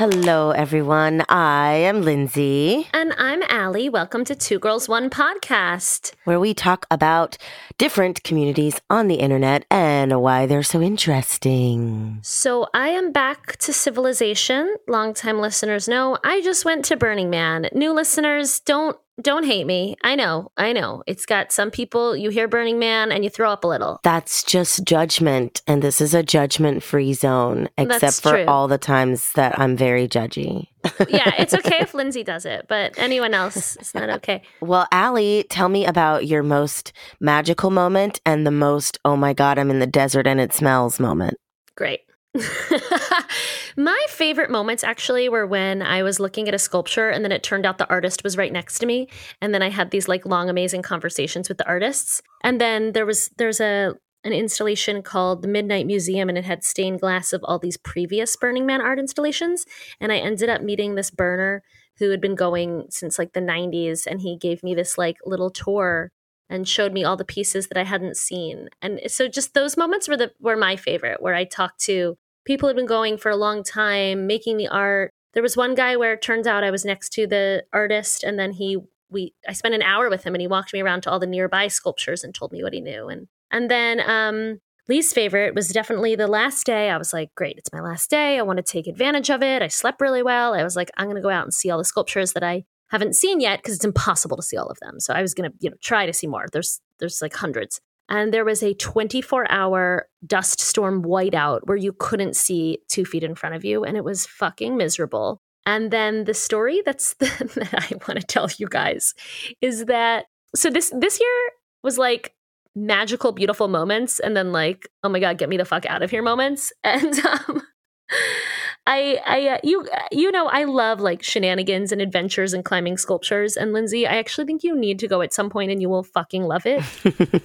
Hello, everyone. I am Lindsay, And I'm Allie. Welcome to Two Girls One Podcast. where we talk about different communities on the internet and why they're so interesting. So I am back to civilization. Longtime listeners know I just went to Burning Man. New listeners, don't don't hate me. I know, I know. It's got some people you hear Burning Man and you throw up a little. That's just judgment, and this is a judgment free zone, except That's for true. all the times that I'm very judgy. yeah, it's okay if Lindsay does it, but anyone else, it's not okay. Well, Allie, tell me about your most magical moment and the most, oh my God, I'm in the desert and it smells moment. Great. My favorite moments actually were when I was looking at a sculpture and then it turned out the artist was right next to me and then I had these like long amazing conversations with the artists. And then there was there's a an installation called the Midnight Museum and it had stained glass of all these previous Burning Man art installations and I ended up meeting this burner who had been going since like the 90s and he gave me this like little tour and showed me all the pieces that I hadn't seen. And so just those moments were the were my favorite where I talked to people had been going for a long time, making the art. There was one guy where it turns out I was next to the artist and then he we I spent an hour with him and he walked me around to all the nearby sculptures and told me what he knew. And and then um least favorite was definitely the last day. I was like, great, it's my last day. I want to take advantage of it. I slept really well. I was like, I'm going to go out and see all the sculptures that I haven't seen yet because it's impossible to see all of them. So I was going to, you know, try to see more. There's there's like hundreds. And there was a 24-hour dust storm whiteout where you couldn't see 2 feet in front of you and it was fucking miserable. And then the story that's that I want to tell you guys is that so this this year was like magical beautiful moments and then like oh my god get me the fuck out of here moments and um I, I, uh, you, you know, I love like shenanigans and adventures and climbing sculptures. And Lindsay, I actually think you need to go at some point, and you will fucking love it.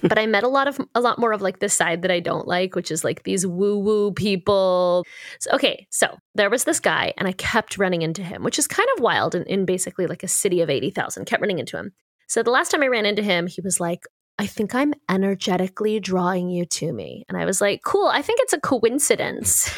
but I met a lot of, a lot more of like the side that I don't like, which is like these woo woo people. So, okay, so there was this guy, and I kept running into him, which is kind of wild in, in basically like a city of eighty thousand. Kept running into him. So the last time I ran into him, he was like, I think I'm energetically drawing you to me. And I was like, cool, I think it's a coincidence.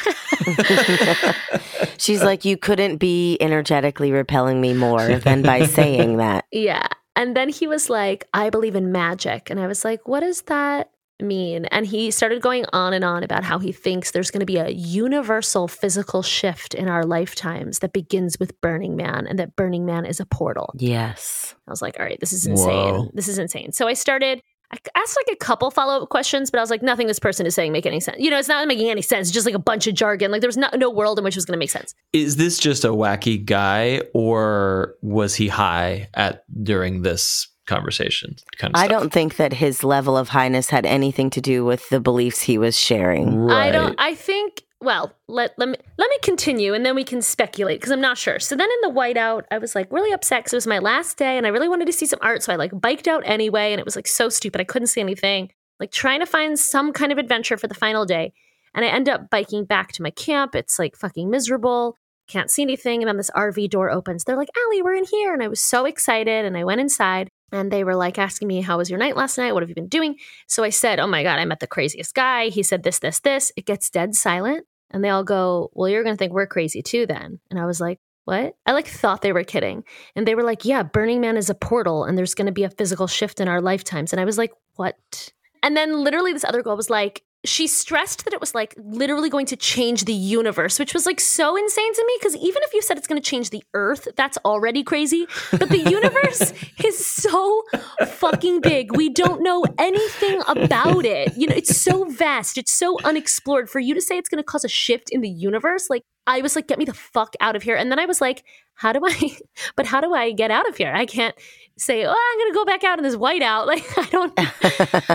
She's like, you couldn't be energetically repelling me more than by saying that. yeah. And then he was like, I believe in magic. And I was like, what does that mean? And he started going on and on about how he thinks there's going to be a universal physical shift in our lifetimes that begins with Burning Man and that Burning Man is a portal. Yes. I was like, all right, this is insane. Whoa. This is insane. So I started, I asked like a couple follow up questions, but I was like, nothing this person is saying make any sense. You know, it's not making any sense. Just like a bunch of jargon. Like there was no, no world in which it was going to make sense. Is this just a wacky guy, or was he high at during this conversation? Kind of I stuff? don't think that his level of highness had anything to do with the beliefs he was sharing. Right. I don't. I think. Well, let let me let me continue, and then we can speculate because I'm not sure. So then in the whiteout, I was like really upset because it was my last day, and I really wanted to see some art, so I like biked out anyway, and it was like so stupid. I couldn't see anything. Like trying to find some kind of adventure for the final day, and I end up biking back to my camp. It's like fucking miserable. Can't see anything, and then this RV door opens. They're like, "Allie, we're in here," and I was so excited, and I went inside. And they were like asking me, How was your night last night? What have you been doing? So I said, Oh my God, I met the craziest guy. He said this, this, this. It gets dead silent. And they all go, Well, you're going to think we're crazy too, then. And I was like, What? I like thought they were kidding. And they were like, Yeah, Burning Man is a portal and there's going to be a physical shift in our lifetimes. And I was like, What? And then literally this other girl was like, she stressed that it was like literally going to change the universe, which was like so insane to me. Because even if you said it's going to change the earth, that's already crazy. But the universe is so fucking big. We don't know anything about it. You know, it's so vast, it's so unexplored. For you to say it's going to cause a shift in the universe, like, I was like, get me the fuck out of here. And then I was like, how do I, but how do I get out of here? I can't say, "Oh, I'm going to go back out in this whiteout." Like I don't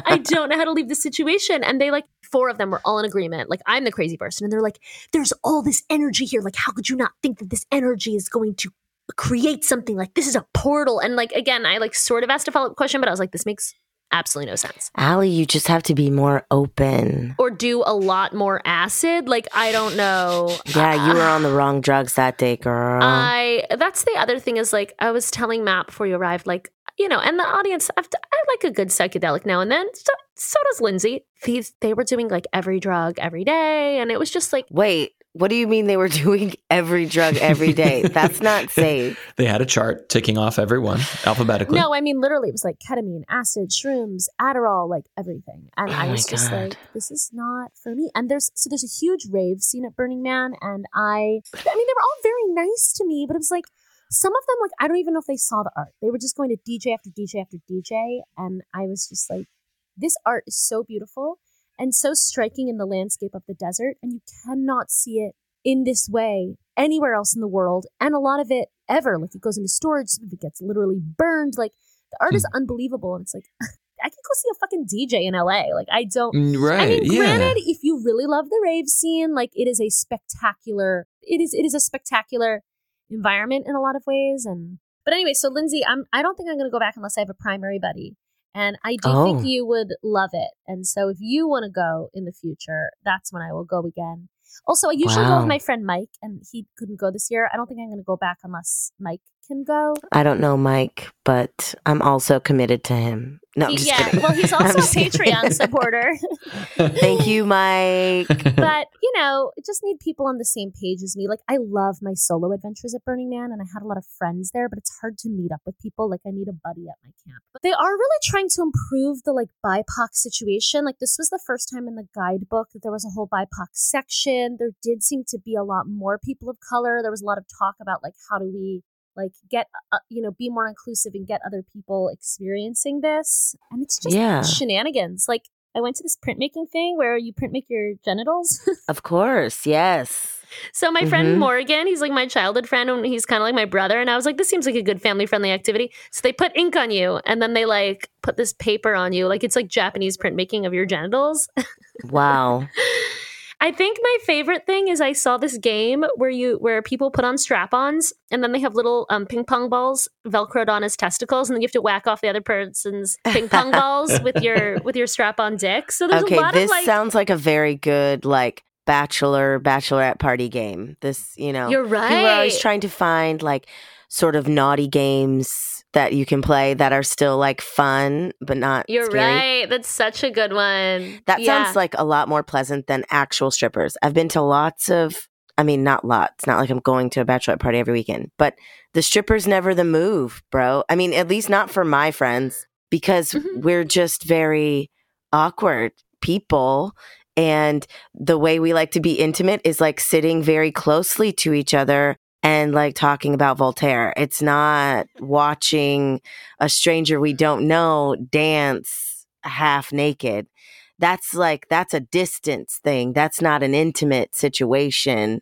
I don't know how to leave the situation and they like four of them were all in agreement. Like I'm the crazy person and they're like, "There's all this energy here. Like how could you not think that this energy is going to create something like this is a portal?" And like again, I like sort of asked a follow-up question, but I was like, "This makes absolutely no sense." Allie, you just have to be more open. Or do a lot more acid? Like I don't know. Yeah, you were on the wrong drugs that day, girl. I that's the other thing is like I was telling Matt before you arrived, like you know, and the audience, I've, I like a good psychedelic now and then. So, so does Lindsay. These they were doing like every drug every day, and it was just like Wait, what do you mean they were doing every drug every day? That's not safe. They had a chart ticking off everyone alphabetically. no, I mean literally, it was like ketamine, acid, shrooms, Adderall, like everything, and Oh I was just God. like, this is not for me. And there's so there's a huge rave scene at Burning Man, and I, I mean, they were all very nice to me, but it was like. Some of them, like, I don't even know if they saw the art. They were just going to DJ after DJ after DJ. And I was just like, this art is so beautiful and so striking in the landscape of the desert. And you cannot see it in this way anywhere else in the world. And a lot of it ever. Like, it goes into storage, it gets literally burned. Like, the art is unbelievable. And it's like, I could go see a fucking DJ in LA. Like, I don't. Mm, Right. I mean, yeah. granted, if you really love the rave scene, like it is a spectacular. It is it is a spectacular environment in a lot of ways. And but anyway, so Lindsay, I'm I don't think I'm going to go back unless I have a primary buddy, and I do Oh. think you would love it. And so if you want to go in the future, that's when I will go again. Also, I usually go with my friend Mike, and he couldn't go this year. I don't think I'm going to go back unless Mike can go. I don't know Mike, but I'm also committed to him. No, I'm just yeah, kidding. well, he's also a. Patreon supporter. Thank you, Mike. but you know, it just need people on the same page as me. Like I love my solo adventures at Burning Man, and I had a lot of friends there, but it's hard to meet up with people. Like I need a buddy at my camp. But they are really trying to improve the like BIPOC situation. Like this was the first time in the guidebook that there was a whole BIPOC section. There did seem to be a lot more people of color. There was a lot of talk about like how do we like get uh, you know be more inclusive and get other people experiencing this and it's just Yeah. shenanigans like i went to this printmaking thing where you print make your genitals Of course, yes. so my friend Mhm. morgan he's like my childhood friend and he's kind of like my brother and i was like this seems like a good family friendly activity so they put ink on you and then they like put this paper on you like it's like japanese printmaking of your genitals Wow. I think my favorite thing is I saw this game where you where people put on strap-ons and then they have little um, ping pong balls velcroed on as testicles and then you have to whack off the other person's ping pong balls with your with your strap-on dick. So there's okay, a lot this of like sounds like a very good like bachelor bachelorette party game. This, you know, you're right. people are always trying to find like sort of naughty games that you can play that are still like fun but not You're scary. right. That's such a good one. That Yeah. sounds like a lot more pleasant than actual strippers. I've been to lots of, I mean, not lots, not like I'm going to a bachelorette party every weekend, but the strippers never the move, bro. I mean, at least not for my friends because Mhm. we're just very awkward people. And the way we like to be intimate is like sitting very closely to each other and like talking about Voltaire. It's not watching a stranger we don't know dance half naked. That's like, that's a distance thing. That's not an intimate situation.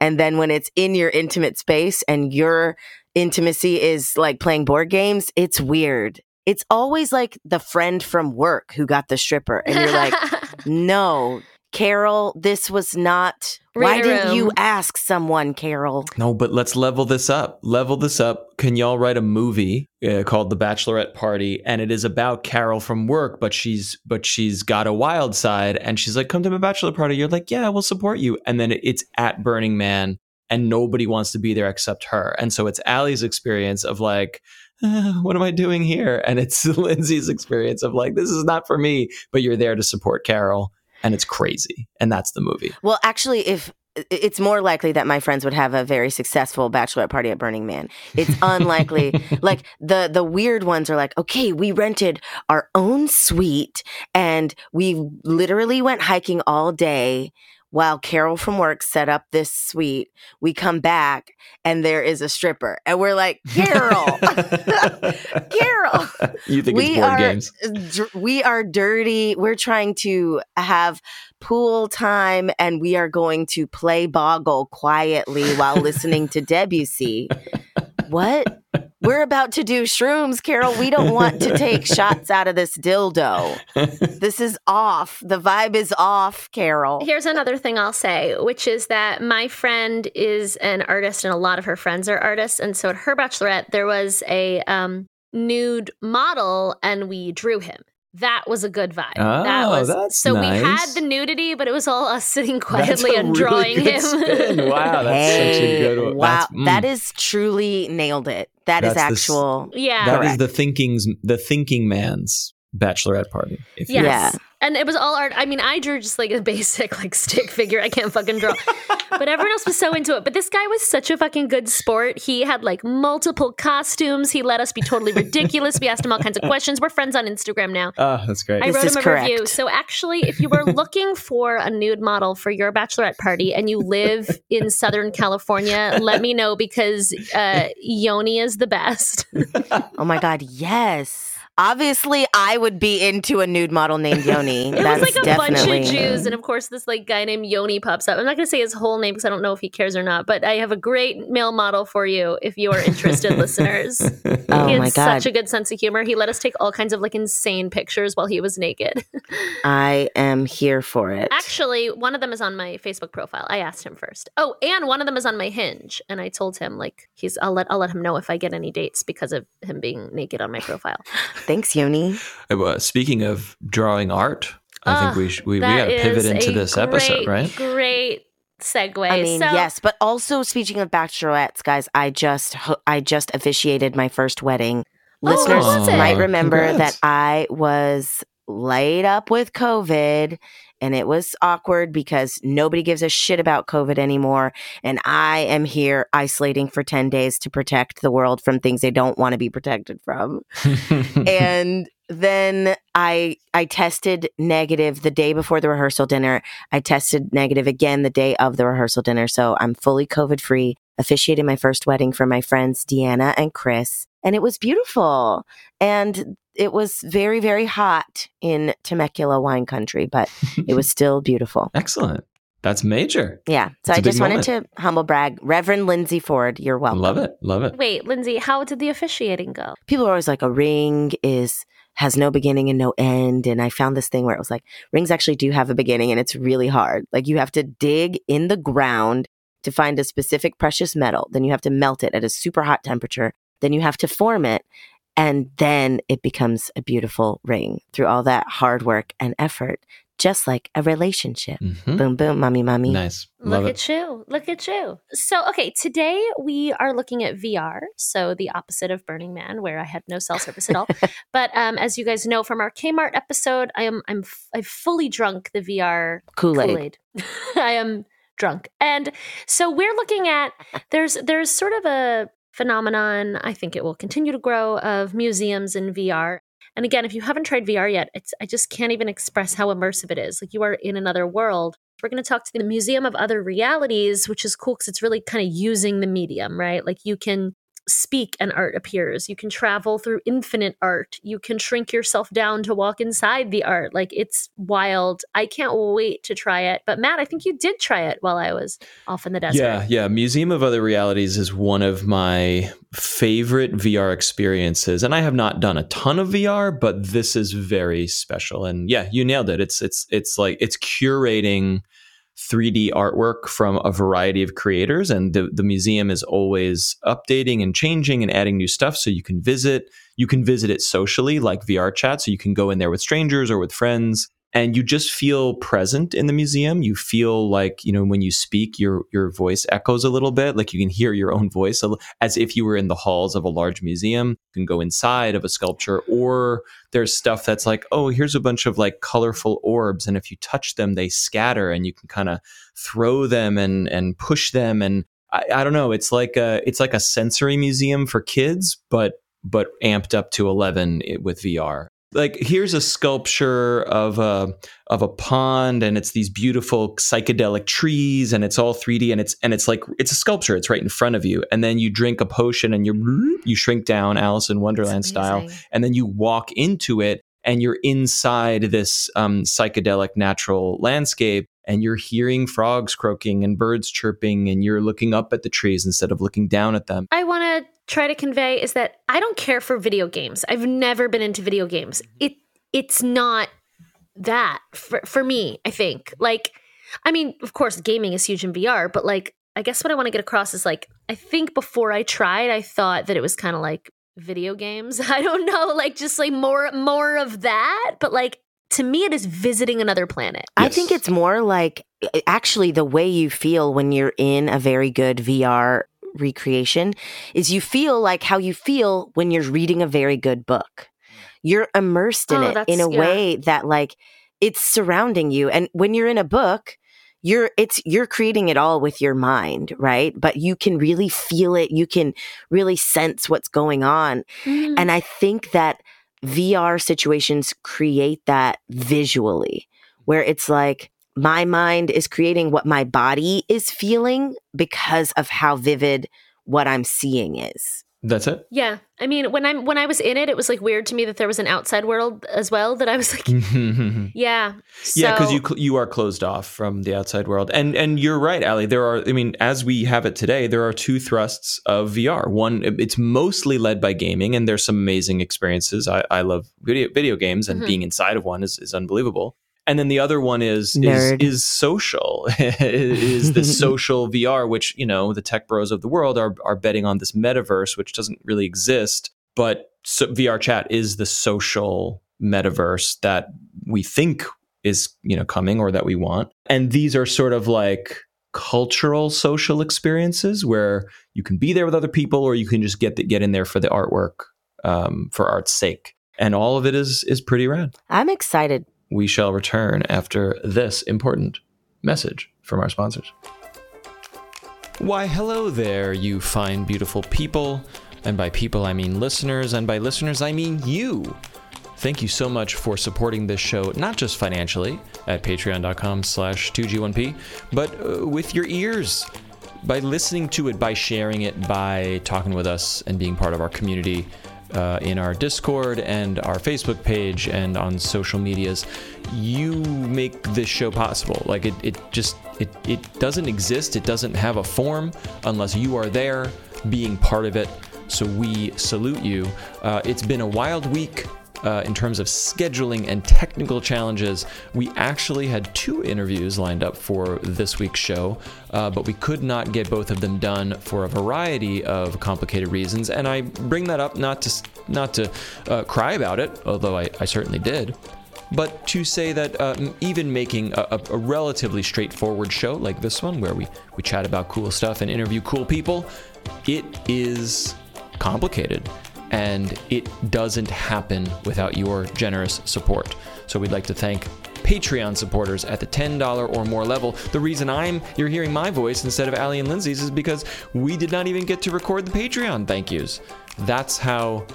And then when it's in your intimate space and your intimacy is like playing board games, it's weird. It's always like the friend from work who got the stripper. And you're like, no, Carol, this was not. Why Read a didn't you ask someone, Carol? No, but let's level this up. Level this up. Can y'all write a movie uh, called The Bachelorette Party, and it is about Carol from work, but she's but she's got a wild side, and she's like, "Come to my bachelor party." You're like, "Yeah, we'll support you," and then it's at Burning Man, and nobody wants to be there except her, and so it's Allie's experience of like. "Uh, what am I doing here? And it's Lindsay's experience of like, this is not for me, but you're there to support Carol, and it's crazy. And that's the movie. Well, actually, if it's more likely that my friends would have a very successful bachelorette party at Burning Man. It's unlikely. like the the weird ones are like, okay, we rented our own suite and we literally went hiking all day while Carol from work set up this suite. We come back and there is a stripper, and we're like, Carol, Carol. you think We it's board are- games? dr- we are dirty. We're trying to have pool time and we are going to play boggle quietly while listening to Debussy. What? We're about to do shrooms, Carol. We don't want to take shots out of this dildo. This is off. The vibe is off, Carol. Here's another thing I'll say, which is that my friend is an artist, and a lot of her friends are artists. And so at her bachelorette, there was a um, nude model, and we drew him. That was a good vibe. Oh, that was that's so we had the nudity, but it was all us sitting quietly and drawing good him. spin. Wow, that's such a good one. Wow, That's- mm. that is truly nailed it. That is That's the s- actual. yeah. That is Correct. the thinking's the thinking man's bachelorette party. If Yes. Yeah. And it was all art. I mean, I drew just like a basic like stick figure. I can't fucking draw. but everyone else was so into it. But this guy was such a fucking good sport. He had like multiple costumes. He let us be totally ridiculous. We asked him all kinds of questions. We're friends on Instagram now. Oh, that's great. I This wrote is him a correct. review. So actually, if you were looking for a nude model for your bachelorette party and you live in Southern California, let me know because uh, Yoni is the best. Oh my God, yes. Obviously, I would be into a nude model named Yoni. It That's was like a definitely. bunch of Jews, and of course, this like guy named Yoni pops up. I'm not going to say his whole name because I don't know if he cares or not. But I have a great male model for you if you are interested, listeners. Oh he had my God. such a good sense of humor. He let us take all kinds of like insane pictures while he was naked. I am here for it. Actually, one of them is on my Facebook profile. I asked him first. Oh, and one of them is on my Hinge, and I told him like he's. I'll let I'll let him know if I get any dates because of him being naked on my profile. Thanks, Yoni. Uh, Speaking of drawing art, I Ah, think we sh- we, we got to pivot into a this episode, right? Great segue. I mean, so, yes, but also speaking of bachelorettes, guys, I just I just officiated my first wedding. Oh, Listeners was it? might remember Congrats. that I was laid up with COVID and it was awkward because nobody gives a shit about COVID anymore. And I am here isolating for 10 days to protect the world from things they don't want to be protected from. and then I I tested negative the day before the rehearsal dinner. I tested negative again the day of the rehearsal dinner. So I'm fully COVID free. Officiated my first wedding for my friends Deanna and Chris, and it was beautiful. And it was very very hot in Temecula wine country, but it was still beautiful. Excellent. That's major. Yeah. So It's a I big just wanted to humble brag, Reverend Lindsay Ford. You're welcome. Love it. Love it. Wait, Lindsay, how did the officiating go? people are always like a ring is has no beginning and no end and i found this thing where it was like rings actually do have a beginning and it's really hard. Like you have to dig in the ground to find a specific precious metal then you have to melt it at a super hot temperature then you have to form it and then it becomes a beautiful ring through all that hard work and effort just like a relationship Mhm. boom boom mommy mommy Nice. Love Look it. at you. Look at you. So, okay, today we are looking at VR. So, the opposite of Burning Man, where I had no cell service at all. but um, as you guys know from our Kmart episode, I am I'm I've fully drunk the VR kool-aid Kool-Aid. I am drunk. And so we're looking at there's there's sort of a phenomenon, I think it will continue to grow of museums in VR. And again, if you haven't tried VR yet, it's I just can't even express how immersive it is. Like you are in another world. We're going to talk to the Museum of Other Realities, which is cool because it's really kind of using the medium, right? Like you can speak and art appears. You can travel through infinite art. You can shrink yourself down to walk inside the art. Like it's wild. I can't wait to try it. But Matt, I think you did try it while I was off in the desert. Yeah, yeah. Museum of Other Realities is one of my favorite VR experiences, and I have not done a ton of VR, but this is very special. And yeah, you nailed it. It's it's it's like it's curating 3D artwork from a variety of creators, and the the museum is always updating and changing and adding new stuff. So you can visit. You can visit it socially, like VR chat. So you can go in there with strangers or with friends and you just feel present in the museum. You feel like you know when you speak your your voice echoes a little bit. Like you can hear your own voice as if you were in the halls of a large museum. You can go inside of a sculpture or there's stuff that's like oh here's a bunch of like colorful orbs and if you touch them they scatter and you can kind of throw them and and push them. And I, I don't know it's like a it's like a sensory museum for kids but but amped up to 11 with VR like here's a sculpture of a of a pond and it's these beautiful psychedelic trees and it's all 3D and it's and it's like it's a sculpture. It's right in front of you. And then you drink a potion and you you shrink down Alice in Wonderland style and then you walk into it and you're inside this um, psychedelic natural landscape and you're hearing frogs croaking and birds chirping and you're looking up at the trees instead of looking down at them. I want to try to convey is that I don't care for video games. I've never been into video games. Mm-hmm. It it's not that for for me, I think. Like I mean, of course gaming is huge in VR, but like I guess what I want to get across is like I think before I tried, I thought that it was kind of like video games. I don't know, like just like more more of that, but like to me it is visiting another planet. I think it's more like actually the way you feel when you're in a very good VR recreation is you feel like how you feel when you're reading a very good book. You're immersed in Oh, it in a yeah. way that like it's surrounding you and when you're in a book you're it's you're creating it all with your mind, right? But you can really feel it, you can really sense what's going on. Mm. And I think that VR situations create that visually, where it's like my mind is creating what my body is feeling because of how vivid what I'm seeing is. That's it. Yeah. I mean, when I'm when I was in it, it was like weird to me that there was an outside world as well that I was like, yeah, yeah. because you cl- you are closed off from the outside world, and and you're right, Allie. There are, I mean, as we have it today, there are two thrusts of VR. One, it's mostly led by gaming, and there's some amazing experiences. I, I love video video games, and Mhm. being inside of one is is unbelievable. And then the other one is is, is social, is the social VR, which you know the tech bros of the world are are betting on this metaverse, which doesn't really exist. But so VR chat is the social metaverse that we think is you know coming or that we want, and these are sort of like cultural social experiences where you can be there with other people, or you can just get the, get in there for the artwork um, for art's sake, and all of it is is pretty rad I'm excited. We shall return after this important message from our sponsors. Why, hello there, you fine, beautiful people. And by people, I mean listeners, and by listeners, I mean you. Thank you so much for supporting this show, not just financially at patreon.com slash 2G1P, but uh, with your ears, by listening to it, by sharing it, by talking with us and being part of our community uh, in our Discord and our Facebook page and on social medias. You make this show possible. Like it, it just it, it doesn't exist. It doesn't have a form unless you are there being part of it. So we salute you. Uh, it's been a wild week uh, in terms of scheduling and technical challenges. We actually had two interviews lined up for this week's show, uh, but we could not get both of them done for a variety of complicated reasons. And I bring that up not to not to uh, cry about it, although I, I certainly did. But to say that uh, even making a, a, relatively straightforward show like this one, where we, we chat about cool stuff and interview cool people, it is complicated and it doesn't happen without your generous support. So we'd like to thank Patreon supporters at the $10 or more level. The reason I'm you're hearing my voice instead of Allie and Lindsay's is because we did not even get to record the Patreon thank yous. That's how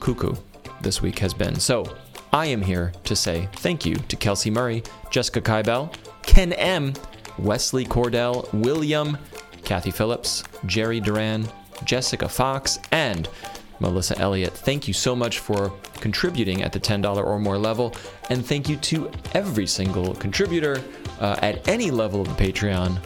cuckoo this week has been. So I am here to say thank you to Kelsey Murray, Jessica Kybell, Ken M, Wesley Cordell, William, Kathy Phillips, Jerry Duran, Jessica Fox, and Melissa Elliott. Thank you so much for contributing at the $10 or more level. And thank you to every single contributor uh, at any level of the Patreon.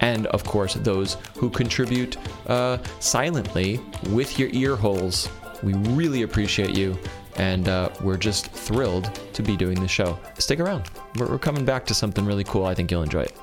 And of course, those who contribute uh, silently with your ear holes. We really appreciate you. And uh, we're just thrilled to be doing the show. Stick around. We're, we're coming back to something really cool. I think you'll enjoy it.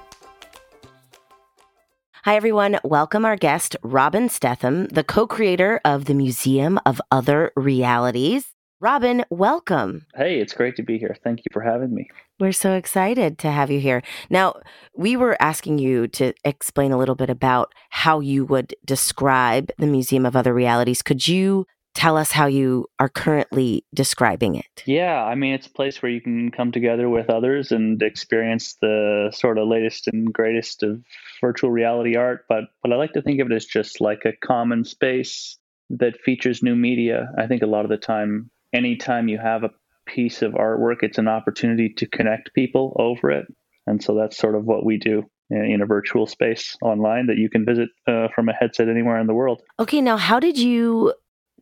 Hi, everyone. Welcome our guest, Robin Stetham, the co creator of the Museum of Other Realities. Robin, welcome. Hey, it's great to be here. Thank you for having me. We're so excited to have you here. Now, we were asking you to explain a little bit about how you would describe the Museum of Other Realities. Could you tell us how you are currently describing it? Yeah, I mean, it's a place where you can come together with others and experience the sort of latest and greatest of virtual reality art. But but I like to think of it as just like a common space that features new media. I think a lot of the time, anytime you have a piece of artwork, it's an opportunity to connect people over it. And so that's sort of what we do in a virtual space online that you can visit uh, from a headset anywhere in the world. Okay, now, how did you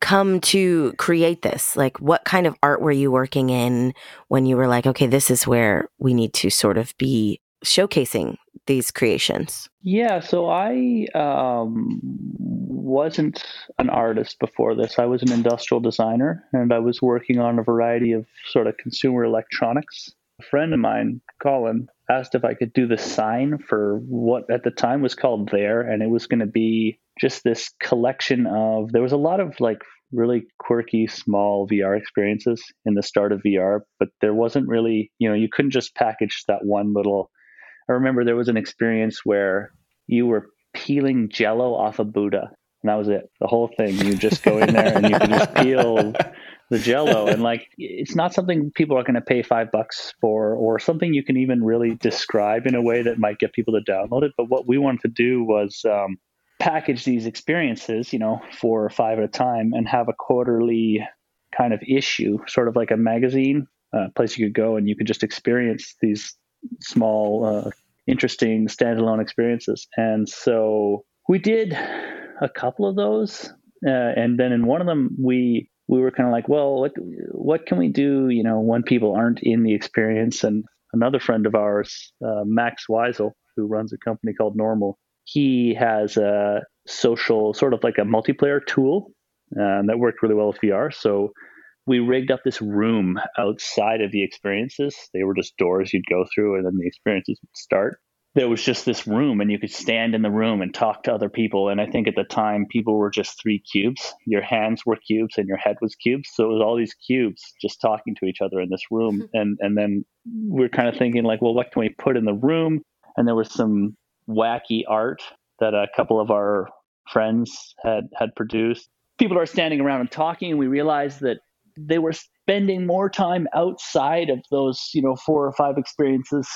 come to create this? Like, what kind of art were you working in when you were like, okay, this is where we need to sort of be showcasing these creations? Yeah, so I um, wasn't an artist before this. I was an industrial designer and I was working on a variety of sort of consumer electronics. A friend of mine, Colin, asked if I could do the sign for what at the time was called There, and it was going to be just this collection of, there was a lot of like really quirky, small VR experiences in the start of VR, but there wasn't really, you know, you couldn't just package that one little. I remember there was an experience where you were peeling jello off a Buddha and that was it. The whole thing. You just go in there and you can just peel the Jello, and like it's not something people are going to pay five bucks for, or something you can even really describe in a way that might get people to download it. But what we wanted to do was um, package these experiences, you know, four or five at a time, and have a quarterly kind of issue, sort of like a magazine a place you could go and you could just experience these small, uh, interesting standalone experiences. And so we did a couple of those, uh, and then in one of them we we were kind of like, well, what what can we do? You know, when people aren't in the experience. And another friend of ours, uh, Max Weisel, who runs a company called Normal, he has a social sort of like a multiplayer tool uh, that worked really well with VR. So we rigged up this room outside of the experiences. They were just doors you'd go through, and then the experiences would start there was just this room and you could stand in the room and talk to other people and i think at the time people were just three cubes your hands were cubes and your head was cubes so it was all these cubes just talking to each other in this room mm-hmm. and and then we are kind of thinking like well what can we put in the room and there was some wacky art that a couple of our friends had had produced people are standing around and talking and we realized that they were spending more time outside of those you know four or five experiences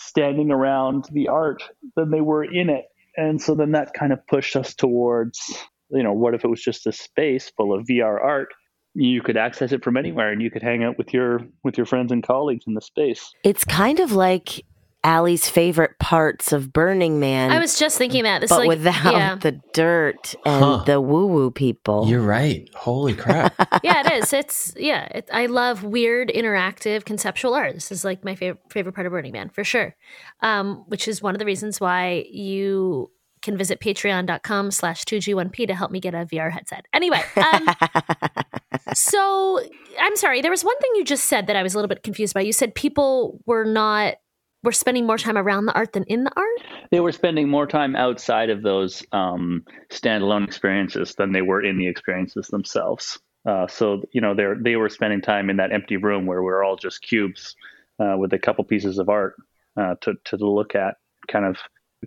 standing around the art than they were in it. And so then that kind of pushed us towards, you know, what if it was just a space full of VR art? You could access it from anywhere and you could hang out with your with your friends and colleagues in the space. It's kind of like Allie's favorite parts of Burning Man. I was just thinking that, this but like, without yeah. the dirt and huh. the woo woo people. You're right. Holy crap! yeah, it is. It's yeah. It, I love weird, interactive, conceptual art. This is like my favorite favorite part of Burning Man for sure. Um, which is one of the reasons why you can visit patreon.com slash 2g1p to help me get a VR headset. Anyway, um, so I'm sorry. There was one thing you just said that I was a little bit confused by. You said people were not were spending more time around the art than in the art? They were spending more time outside of those um, standalone experiences than they were in the experiences themselves. Uh, so you know they they were spending time in that empty room where we're all just cubes uh, with a couple pieces of art uh, to to look at, kind of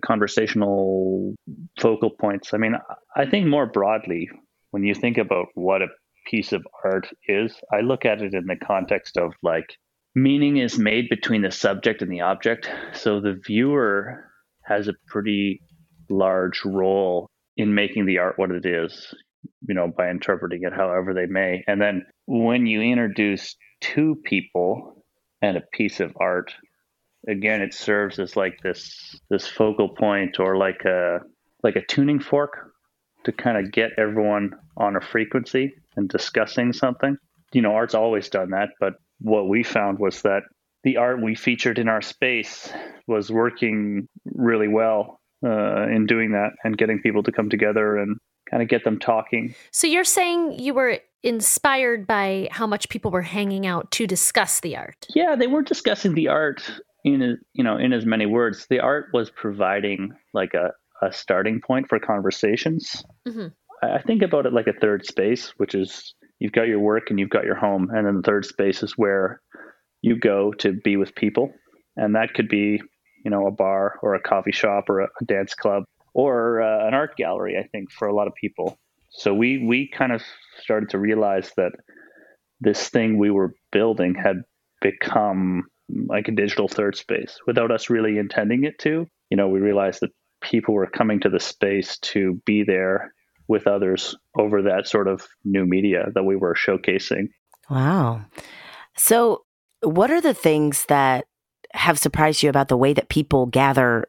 conversational focal points. I mean, I think more broadly, when you think about what a piece of art is, I look at it in the context of like meaning is made between the subject and the object. So the viewer has a pretty large role in making the art what it is, you know, by interpreting it however they may. And then when you introduce two people and a piece of art, again it serves as like this this focal point or like a like a tuning fork to kind of get everyone on a frequency and discussing something. You know, art's always done that, but what we found was that the art we featured in our space was working really well uh, in doing that and getting people to come together and kind of get them talking. So you're saying you were inspired by how much people were hanging out to discuss the art? Yeah, they weren't discussing the art in you know in as many words. The art was providing like a, a starting point for conversations. Mm-hmm. I think about it like a third space, which is you've got your work and you've got your home. And then the third space is where you go to be with people. And that could be you know a bar or a coffee shop or a, a dance club or uh, an art gallery i think for a lot of people. So we we kind of started to realize that this thing we were building had become like a digital third space without us really intending it to. You know we realized that people were coming to the space to be there with others over that sort of new media that we were showcasing. Wow. So, what are the things that have surprised you about the way that people gather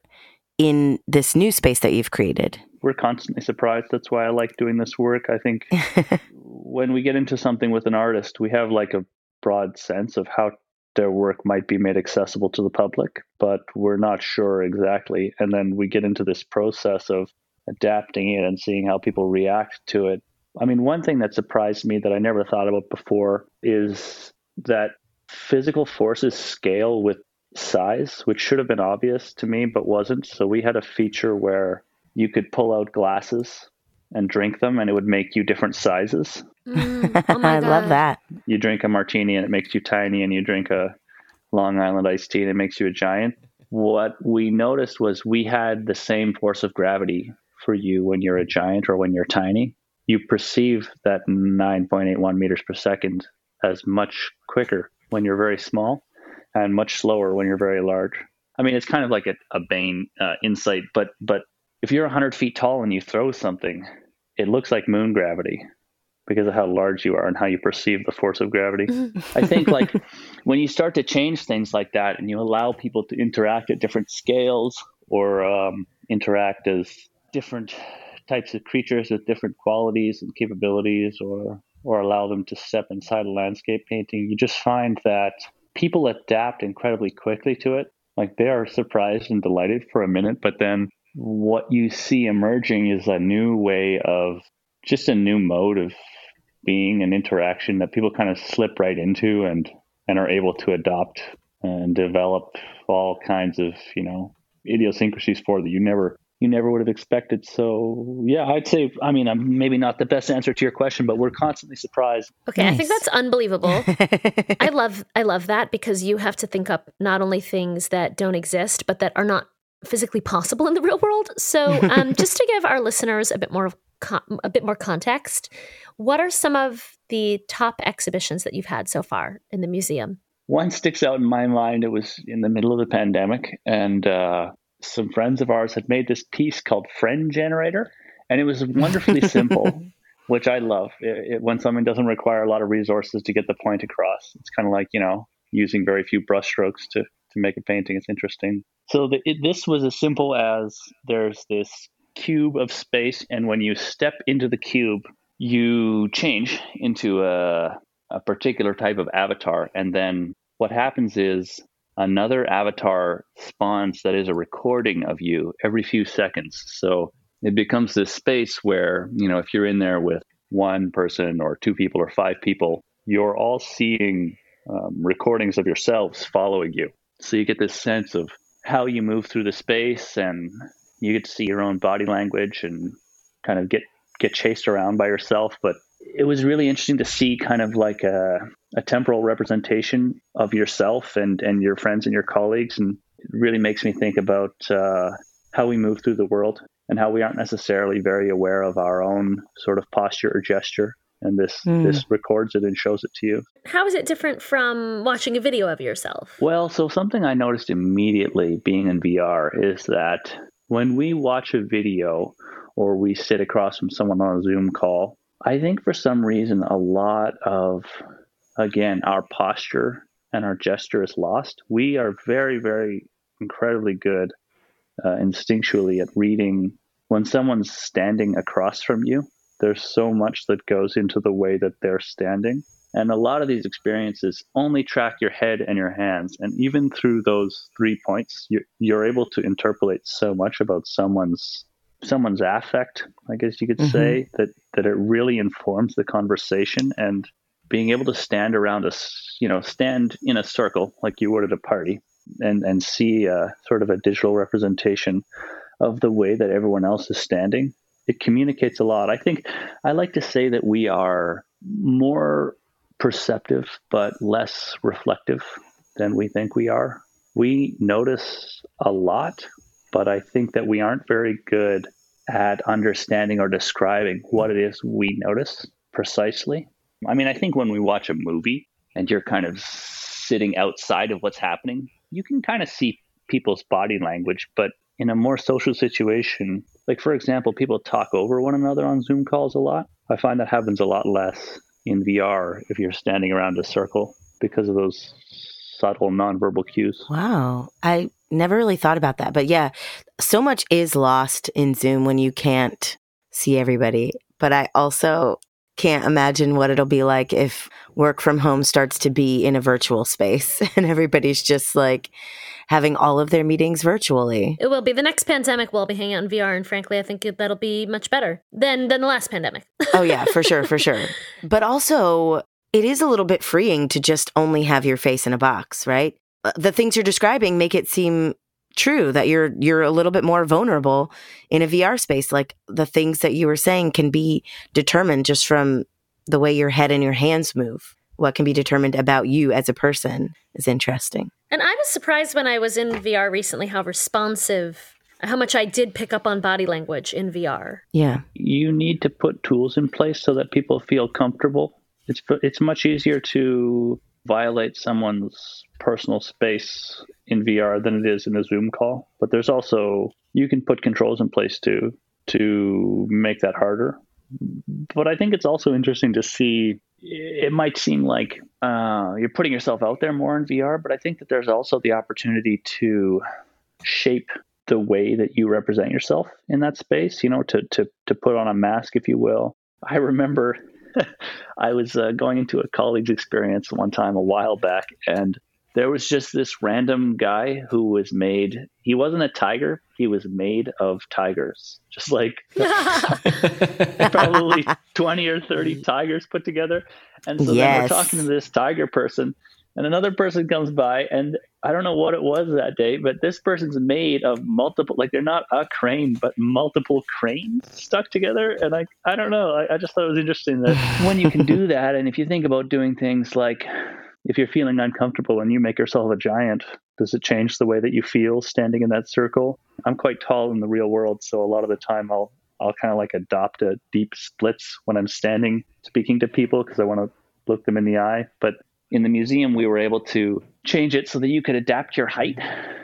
in this new space that you've created? We're constantly surprised. That's why I like doing this work. I think when we get into something with an artist, we have like a broad sense of how their work might be made accessible to the public, but we're not sure exactly. And then we get into this process of adapting it and seeing how people react to it. I mean, one thing that surprised me that I never thought about before is that physical forces scale with size, which should have been obvious to me, but wasn't. So we had a feature where you could pull out glasses and drink them, and it would make you different sizes. Mm, oh I love that. You drink a martini, and it makes you tiny, and you drink a Long Island iced tea, and it makes you a giant. What we noticed was we had the same force of gravity for you when you're a giant or when you're tiny. You perceive that 9.81 meters per second as much quicker when you're very small and much slower when you're very large. I mean, it's kind of like a, a Bane uh, insight, but but if you're 100 feet tall and you throw something, it looks like moon gravity because of how large you are and how you perceive the force of gravity. I think like when you start to change things like that and you allow people to interact at different scales or um, interact as different types of creatures with different qualities and capabilities or or allow them to step inside a landscape painting, you just find that people adapt incredibly quickly to it. Like they are surprised and delighted for a minute, but then what you see emerging is a new way of just a new mode of being and interaction that people kind of slip right into and and are able to adopt and develop all kinds of you know idiosyncrasies for that you never you never would have expected. So yeah, I'd say I mean I'm maybe not the best answer to your question, but we're constantly surprised. Okay, Nice. I think that's unbelievable. I love I love that because you have to think up not only things that don't exist but that are not physically possible in the real world. So, um, just to give our listeners a bit more of con- a bit more context, what are some of the top exhibitions that you've had so far in the museum? One sticks out in my mind. It was in the middle of the pandemic, and uh, some friends of ours had made this piece called Friend Generator, and it was wonderfully simple, which I love. It, it, when something doesn't require a lot of resources to get the point across, it's kind of like you know using very few brushstrokes to to make a painting. It's interesting. So the, it, this was as simple as there's this cube of space, and when you step into the cube, you change into a, a particular type of avatar, and then what happens is another avatar spawns that is a recording of you every few seconds. So it becomes this space where, you know, if you're in there with one person or two people or five people, you're all seeing um, recordings of yourselves following you. So you get this sense of how you move through the space and you get to see your own body language and kind of get get chased around by yourself but it was really interesting to see kind of like a, a temporal representation of yourself and and your friends and your colleagues and it really makes me think about uh, how we move through the world and how we aren't necessarily very aware of our own sort of posture or gesture and this Mm. this records it and shows it to you How is it different from watching a video of yourself? Well, so something I noticed immediately being in VR is that when we watch a video or we sit across from someone on a Zoom call, I think for some reason a lot of, again, our posture and our gesture is lost. We are very, very incredibly good uh, instinctually at reading when someone's standing across from you. There's so much that goes into the way that they're standing. And a lot of these experiences only track your head and your hands. And even through those three points, you're, you're able to interpolate so much about someone's someone's affect, I guess you could Mhm. say, that, that it really informs the conversation. And being able to stand around us, you know, stand in a circle like you would at a party and, and see uh, sort of a digital representation of the way that everyone else is standing, it communicates a lot. I think I like to say that we are more perceptive but less reflective than we think we are. We notice a lot, but I think that we aren't very good at understanding or describing what it is we notice precisely. I mean, I think when we watch a movie and you're kind of sitting outside of what's happening, you can kind of see people's body language, but in a more social situation, like for example, people talk over one another on Zoom calls a lot. I find that happens a lot less in VR if you're standing around a circle because of those subtle nonverbal cues. Wow. I never really thought about that. But yeah, so much is lost in Zoom when you can't see everybody. But I also can't imagine what it'll be like if work from home starts to be in a virtual space and everybody's just like having all of their meetings virtually. It will be the next pandemic. We'll be hanging out in VR, and frankly, I think that'll be much better than than the last pandemic. oh yeah, for sure, for sure. But also, it is a little bit freeing to just only have your face in a box, right? Uh, the things you're describing make it seem true that you're you're a little bit more vulnerable in a VR space like the things that you were saying can be determined just from the way your head and your hands move what can be determined about you as a person is interesting and I was surprised when I was in VR recently how responsive, how much I did pick up on body language in VR. Yeah. You need to put tools in place so that people feel comfortable. It's it's much easier to violate someone's personal space in VR than it is in a Zoom call. But there's also you can put controls in place to to make that harder. But I think it's also interesting to see it might seem like uh, you're putting yourself out there more in VR, but I think that there's also the opportunity to shape the way that you represent yourself in that space. You know, to to to put on a mask, if you will. I remember I was uh, going into a colleague's experience one time a while back, and there was just this random guy who was made he wasn't a tiger he was made of tigers. Just like probably 20 or 30 tigers put together. And so yes. then we're talking to this tiger person and another person comes by and i don't know what it was that day but this person's made of multiple like they're not a crane but multiple cranes stuck together. And i i don't know i, I just thought it was interesting that when you can do that and if you think about doing things like if you're feeling uncomfortable and you make yourself a giant, does it change the way that you feel standing in that circle? I'm quite tall in the real world, so a lot of the time I'll I'll kind of like adopt a deep splits when I'm standing speaking to people because I want to look them in the eye. But in the museum, we were able to change it so that you could adapt your height.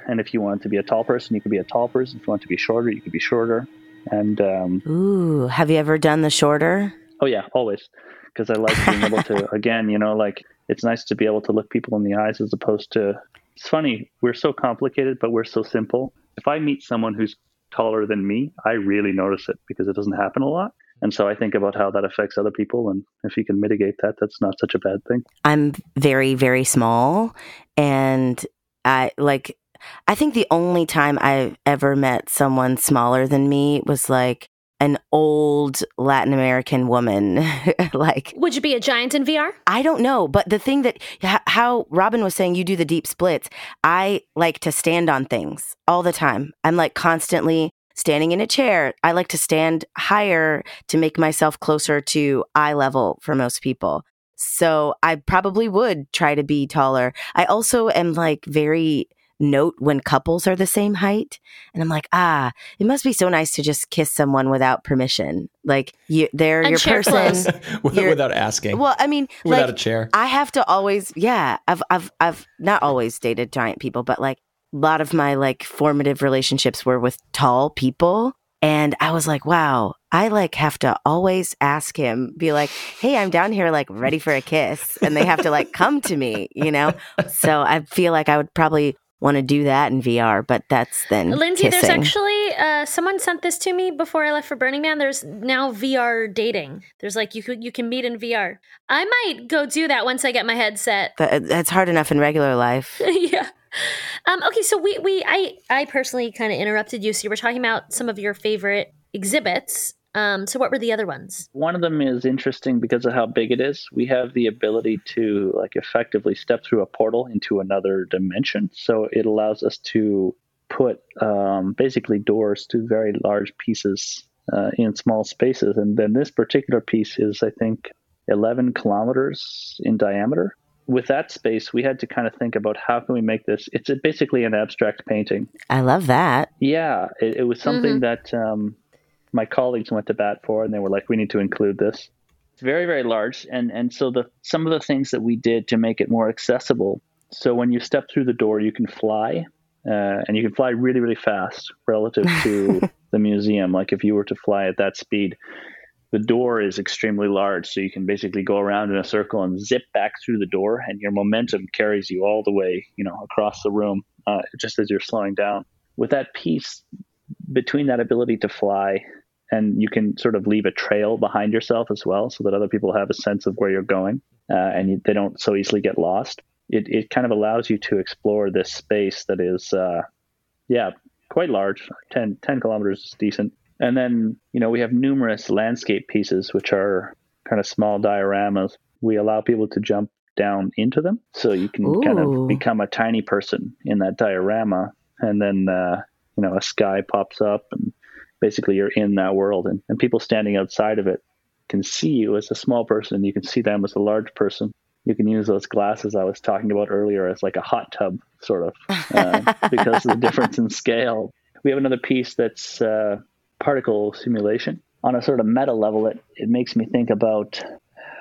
And if you wanted to be a tall person, you could be a tall person. If you want to be shorter, you could be shorter. And um, ooh, have you ever done the shorter? Oh yeah, always because I like being able to again, you know, like it's nice to be able to look people in the eyes as opposed to it's funny, we're so complicated but we're so simple. If I meet someone who's taller than me, I really notice it because it doesn't happen a lot. And so I think about how that affects other people. And if you can mitigate that, that's not such a bad thing. I'm very, very small. And I like, I think the only time I've ever met someone smaller than me was like an old Latin American woman. like, would you be a giant in VR? I don't know, but the thing that how Robin was saying, you do the deep splits. I like to stand on things all the time. I'm like constantly standing in a chair. I like to stand higher to make myself closer to eye level for most people. So I probably would try to be taller. I also am like very note when couples are the same height. And I'm like, ah, it must be so nice to just kiss someone without permission. Like you, they're and your person without asking. Well, I mean, without like, a chair. I have to always, yeah. I've, I've, I've not always dated giant people, but like a lot of my like formative relationships were with tall people. And I was like, wow, I like have to always ask him, be like, hey, I'm down here like ready for a kiss. And they have to like come to me, you know? So I feel like I would probably want to do that in VR, but that's then Lindsey. Kissing. There's actually uh, someone sent this to me before I left for Burning Man. There's now VR dating. There's like you you can meet in VR. I might go do that once I get my headset. But that's hard enough in regular life. yeah. Um, okay, so we we I I personally kind of interrupted you. So you were talking about some of your favorite exhibits um, so what were the other ones? One of them is interesting because of how big it is. We have the ability to like effectively step through a portal into another dimension. So it allows us to put um, basically doors to very large pieces uh, in small spaces. And then this particular piece is, I think, 11 kilometers in diameter. With that space, we had to kind of think about how can we make this. It's basically an abstract painting. I love that. Yeah, it, it was something mm-hmm. that um, my colleagues went to bat for, and they were like, "We need to include this." It's very, very large, and and so the some of the things that we did to make it more accessible. So when you step through the door, you can fly, uh, and you can fly really, really fast relative to the museum. Like if you were to fly at that speed, the door is extremely large, so you can basically go around in a circle and zip back through the door, and your momentum carries you all the way, you know, across the room, uh, just as you're slowing down. With that piece, between that ability to fly and you can sort of leave a trail behind yourself as well, so that other people have a sense of where you're going, uh, and they don't so easily get lost. It it kind of allows you to explore this space that is, uh, yeah, quite large. 10, 10 kilometers is decent. And then you know we have numerous landscape pieces, which are kind of small dioramas. We allow people to jump down into them, so you can Ooh. kind of become a tiny person in that diorama, and then uh, you know a sky pops up and basically you're in that world and, and people standing outside of it can see you as a small person you can see them as a large person you can use those glasses i was talking about earlier as like a hot tub sort of uh, because of the difference in scale we have another piece that's uh, particle simulation on a sort of meta level it, it makes me think about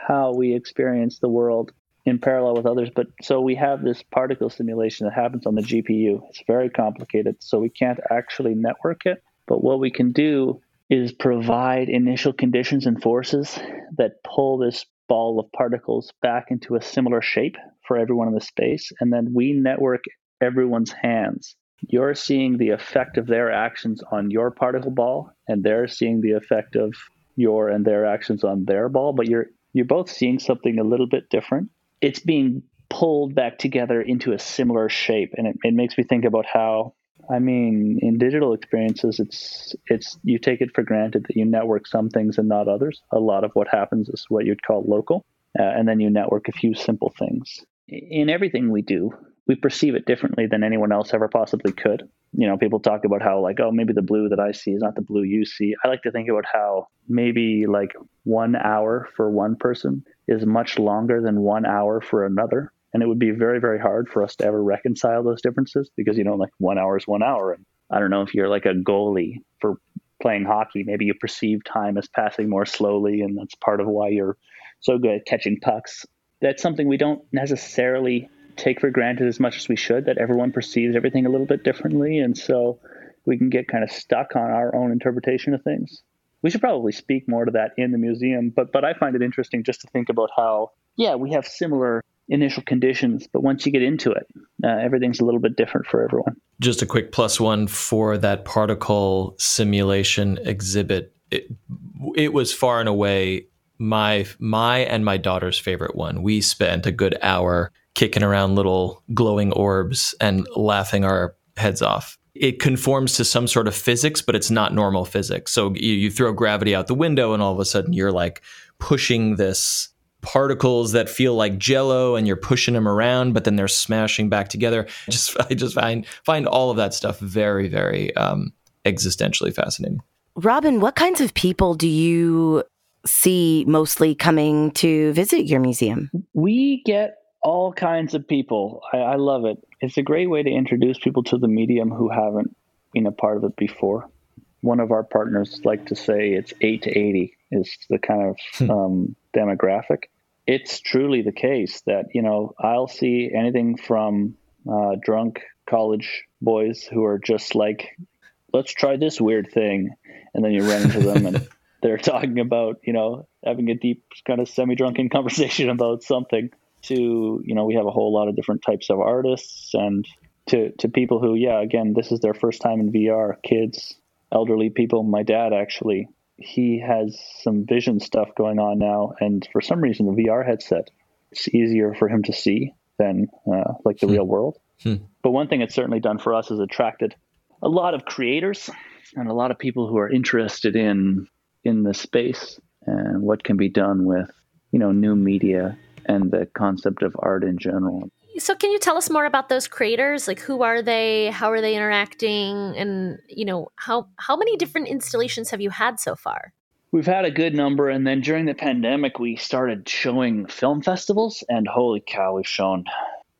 how we experience the world in parallel with others. But so we have this particle simulation that happens on the GPU. It's very complicated, so we can't actually network it. But what we can do is provide initial conditions and forces that pull this ball of particles back into a similar shape for everyone in the space. And then we network everyone's hands. You're seeing the effect of their actions on your particle ball, and they're seeing the effect of your and their actions on their ball, but you're you're both seeing something a little bit different. It's being pulled back together into a similar shape. And it, it makes me think about how I mean, in digital experiences, it's it's you take it for granted that you network some things and not others. A lot of what happens is what you'd call local, uh, and then you network a few simple things. In everything we do, we perceive it differently than anyone else ever possibly could. You know, people talk about how like, oh, maybe the blue that I see is not the blue you see. I like to think about how maybe like one hour for one person is much longer than one hour for another and it would be very very hard for us to ever reconcile those differences because you know like one hour is one hour. And i don't know if you're like a goalie for playing hockey. Maybe you perceive time as passing more slowly and that's part of why you're so good at catching pucks. That's something we don't necessarily take for granted as much as we should that everyone perceives everything a little bit differently. And so we can get kind of stuck on our own interpretation of things. We should probably speak more to that in the museum but but i find it interesting just to think about how yeah we have similar initial conditions, but once you get into it, uh, everything's a little bit different for everyone. Just a quick plus one for that particle simulation exhibit. It, it was far and away my my and my daughter's favorite one. We spent a good hour kicking around little glowing orbs and laughing our heads off. It conforms to some sort of physics, but it's not normal physics. So you, you throw gravity out the window, and all of a sudden you're like pushing this particles that feel like jello and you're pushing them around but then they're smashing back together. Just i just find find all of that stuff very very um, existentially fascinating. Robin what kinds of people do you see mostly coming to visit your museum? We get all kinds of people. I, I love it. It's a great way to introduce people to the medium who haven't been a part of it before. One of our partners like to say it's 8 to 80 is the kind of hmm. um, demographic. It's truly the case that, you know, I'll see anything from uh, drunk college boys who are just like, let's try this weird thing. And then you run into them and they're talking about, you know, having a deep kind of semi drunken conversation about something to, you know, we have a whole lot of different types of artists and to, to people who, yeah, again, this is their first time in VR, kids, elderly people. My dad actually he has some vision stuff going on now, and for some reason, the VR headset it's easier for him to see than uh, like the hmm. real world. Hmm. But one thing it's certainly done for us is attracted a lot of creators and a lot of people who are interested in in the space and what can be done with you know new media and the concept of art in general. So can you tell us more about those creators? Like who are they? How are they interacting? And you know, how how many different installations have you had so far? We've had a good number and then during the pandemic we started showing film festivals and holy cow, we've shown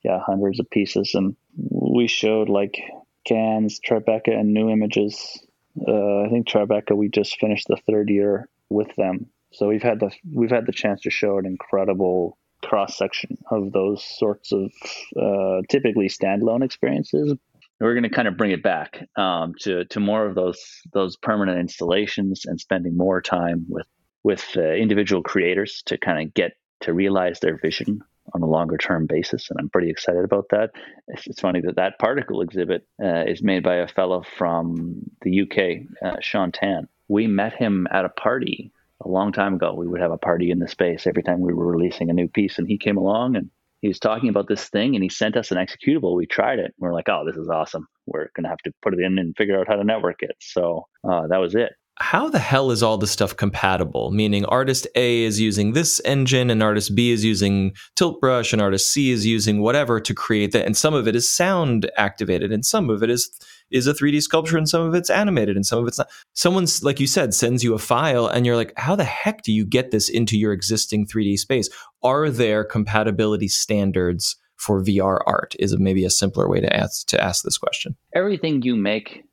yeah, hundreds of pieces and we showed like Cannes, Tribeca and New Images. Uh, I think Tribeca we just finished the third year with them. So we've had the we've had the chance to show an incredible cross section of those sorts of uh, typically standalone experiences. We're going to kind of bring it back um, to to more of those those permanent installations and spending more time with with uh, individual creators to kind of get to realize their vision on a longer term basis, and I'm pretty excited about that. It's, it's funny that that particle exhibit uh, is made by a fellow from the UK, uh, Sean Tan, we met him at a party a long time ago. We would have a party in the space every time we were releasing a new piece, and he came along and he was talking about this thing, and he sent us an executable. We tried it. We we're like, oh, this is awesome. We're gonna have to put it in and figure out how to network it. So uh, that was it how the hell is all this stuff compatible? Meaning, artist A is using this engine, and artist B is using Tilt Brush, and artist C is using whatever to create that. And some of it is sound activated, and some of it is is a 3D sculpture, and some of it's animated, and some of it's not. Someone's like you said sends you a file, and you're like, how the heck do you get this into your existing 3D space? Are there compatibility standards for VR art? Is maybe a simpler way to ask to ask this question. Everything you make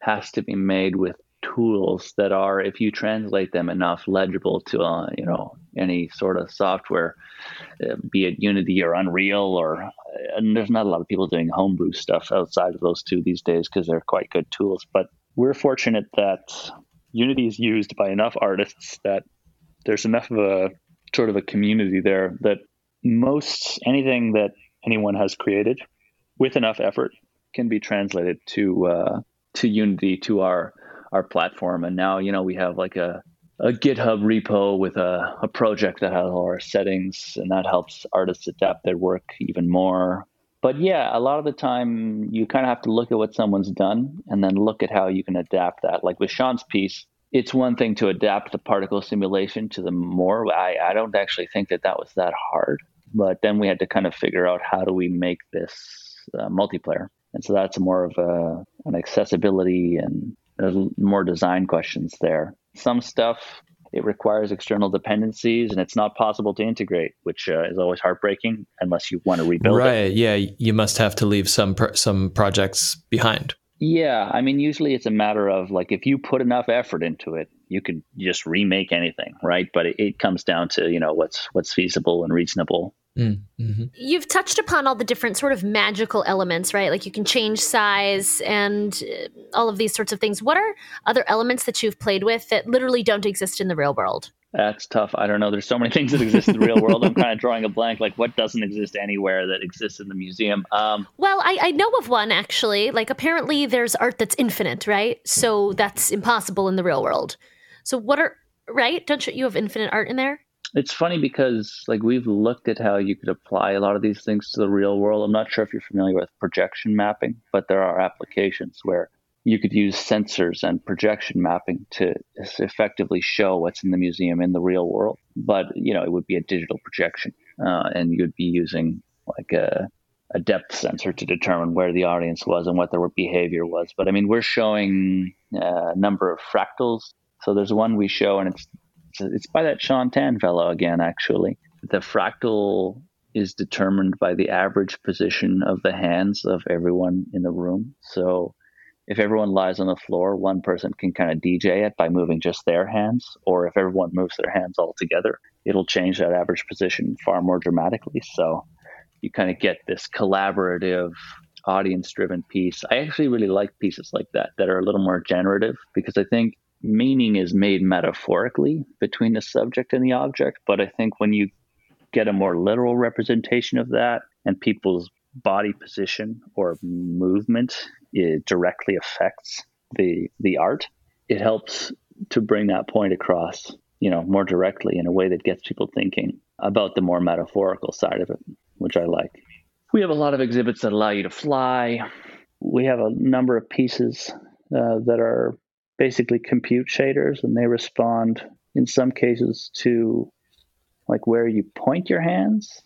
has to be made with tools that are, if you translate them enough, legible to uh, you know any sort of software, uh, be it Unity or Unreal, or and there's not a lot of people doing homebrew stuff outside of those two these days because they're quite good tools. But we're fortunate that Unity is used by enough artists that there's enough of a sort of a community there that most anything that anyone has created with enough effort can be translated to uh, to Unity to our our platform. And now, you know, we have like a, a GitHub repo with a, a project that has all our settings, and that helps artists adapt their work even MOR. But yeah, a lot of the time you kind of have to look at what someone's done and then look at how you can adapt that. Like with Sean's piece, it's one thing to adapt the particle simulation to the more. I, I don't actually think that that was that hard. But then we had to kind of figure out how do we make this uh, multiplayer. And so that's more of a, an accessibility and there's more design questions there. Some stuff it requires external dependencies and it's not possible to integrate, which uh, is always heartbreaking unless you want to rebuild right, it. Right. Yeah. You must have to leave some pro- some projects behind. Yeah. I mean, usually it's a matter of like if you put enough effort into it, you could just remake anything, right? But it, it comes down to you know what's what's feasible and reasonable Mm, hmm You've touched upon all the different sort of magical elements, right? Like you can change size and uh, all of these sorts of things. What are other elements that you've played with that literally don't exist in the real world? That's tough. I don't know. There's so many things that exist in the real world. I'm kind of drawing a blank. Like, what doesn't exist anywhere that exists in the museum? Um, well, I, I know of one actually. Like, apparently, there's art that's infinite, right? So that's impossible in the real world. So, what are right? Don't you have infinite art in there? It's funny because like we've looked at how you could apply a lot of these things to the real world. I'm not sure if you're familiar with projection mapping, but there are applications where you could use sensors and projection mapping to effectively show what's in the museum in the real world. But you know, it would be a digital projection, uh, and you'd be using like a a depth sensor to determine where the audience was and what their behavior was. But I mean, we're showing a number of fractals. So there's one we show, and it's it's by that Shaun Tan fellow again, actually. The fractal is determined by the average position of the hands of everyone in the room. So if everyone lies on the floor, one person can kind of DJ it by moving just their hands, or if everyone moves their hands all together, it'll change that average position far more dramatically. So you kind of get this collaborative audience driven piece. I actually really like pieces like that that are a little more generative because I think meaning is made metaphorically between the subject and the object. But I think when you get a more literal representation of that and people's body position or movement it directly affects the the art, it helps to bring that point across, you know, more directly in a way that gets people thinking about the more metaphorical side of it, which I like. We have a lot of exhibits that allow you to fly. We have a number of pieces uh, that are basically compute shaders and they respond in some cases to like where you point your hands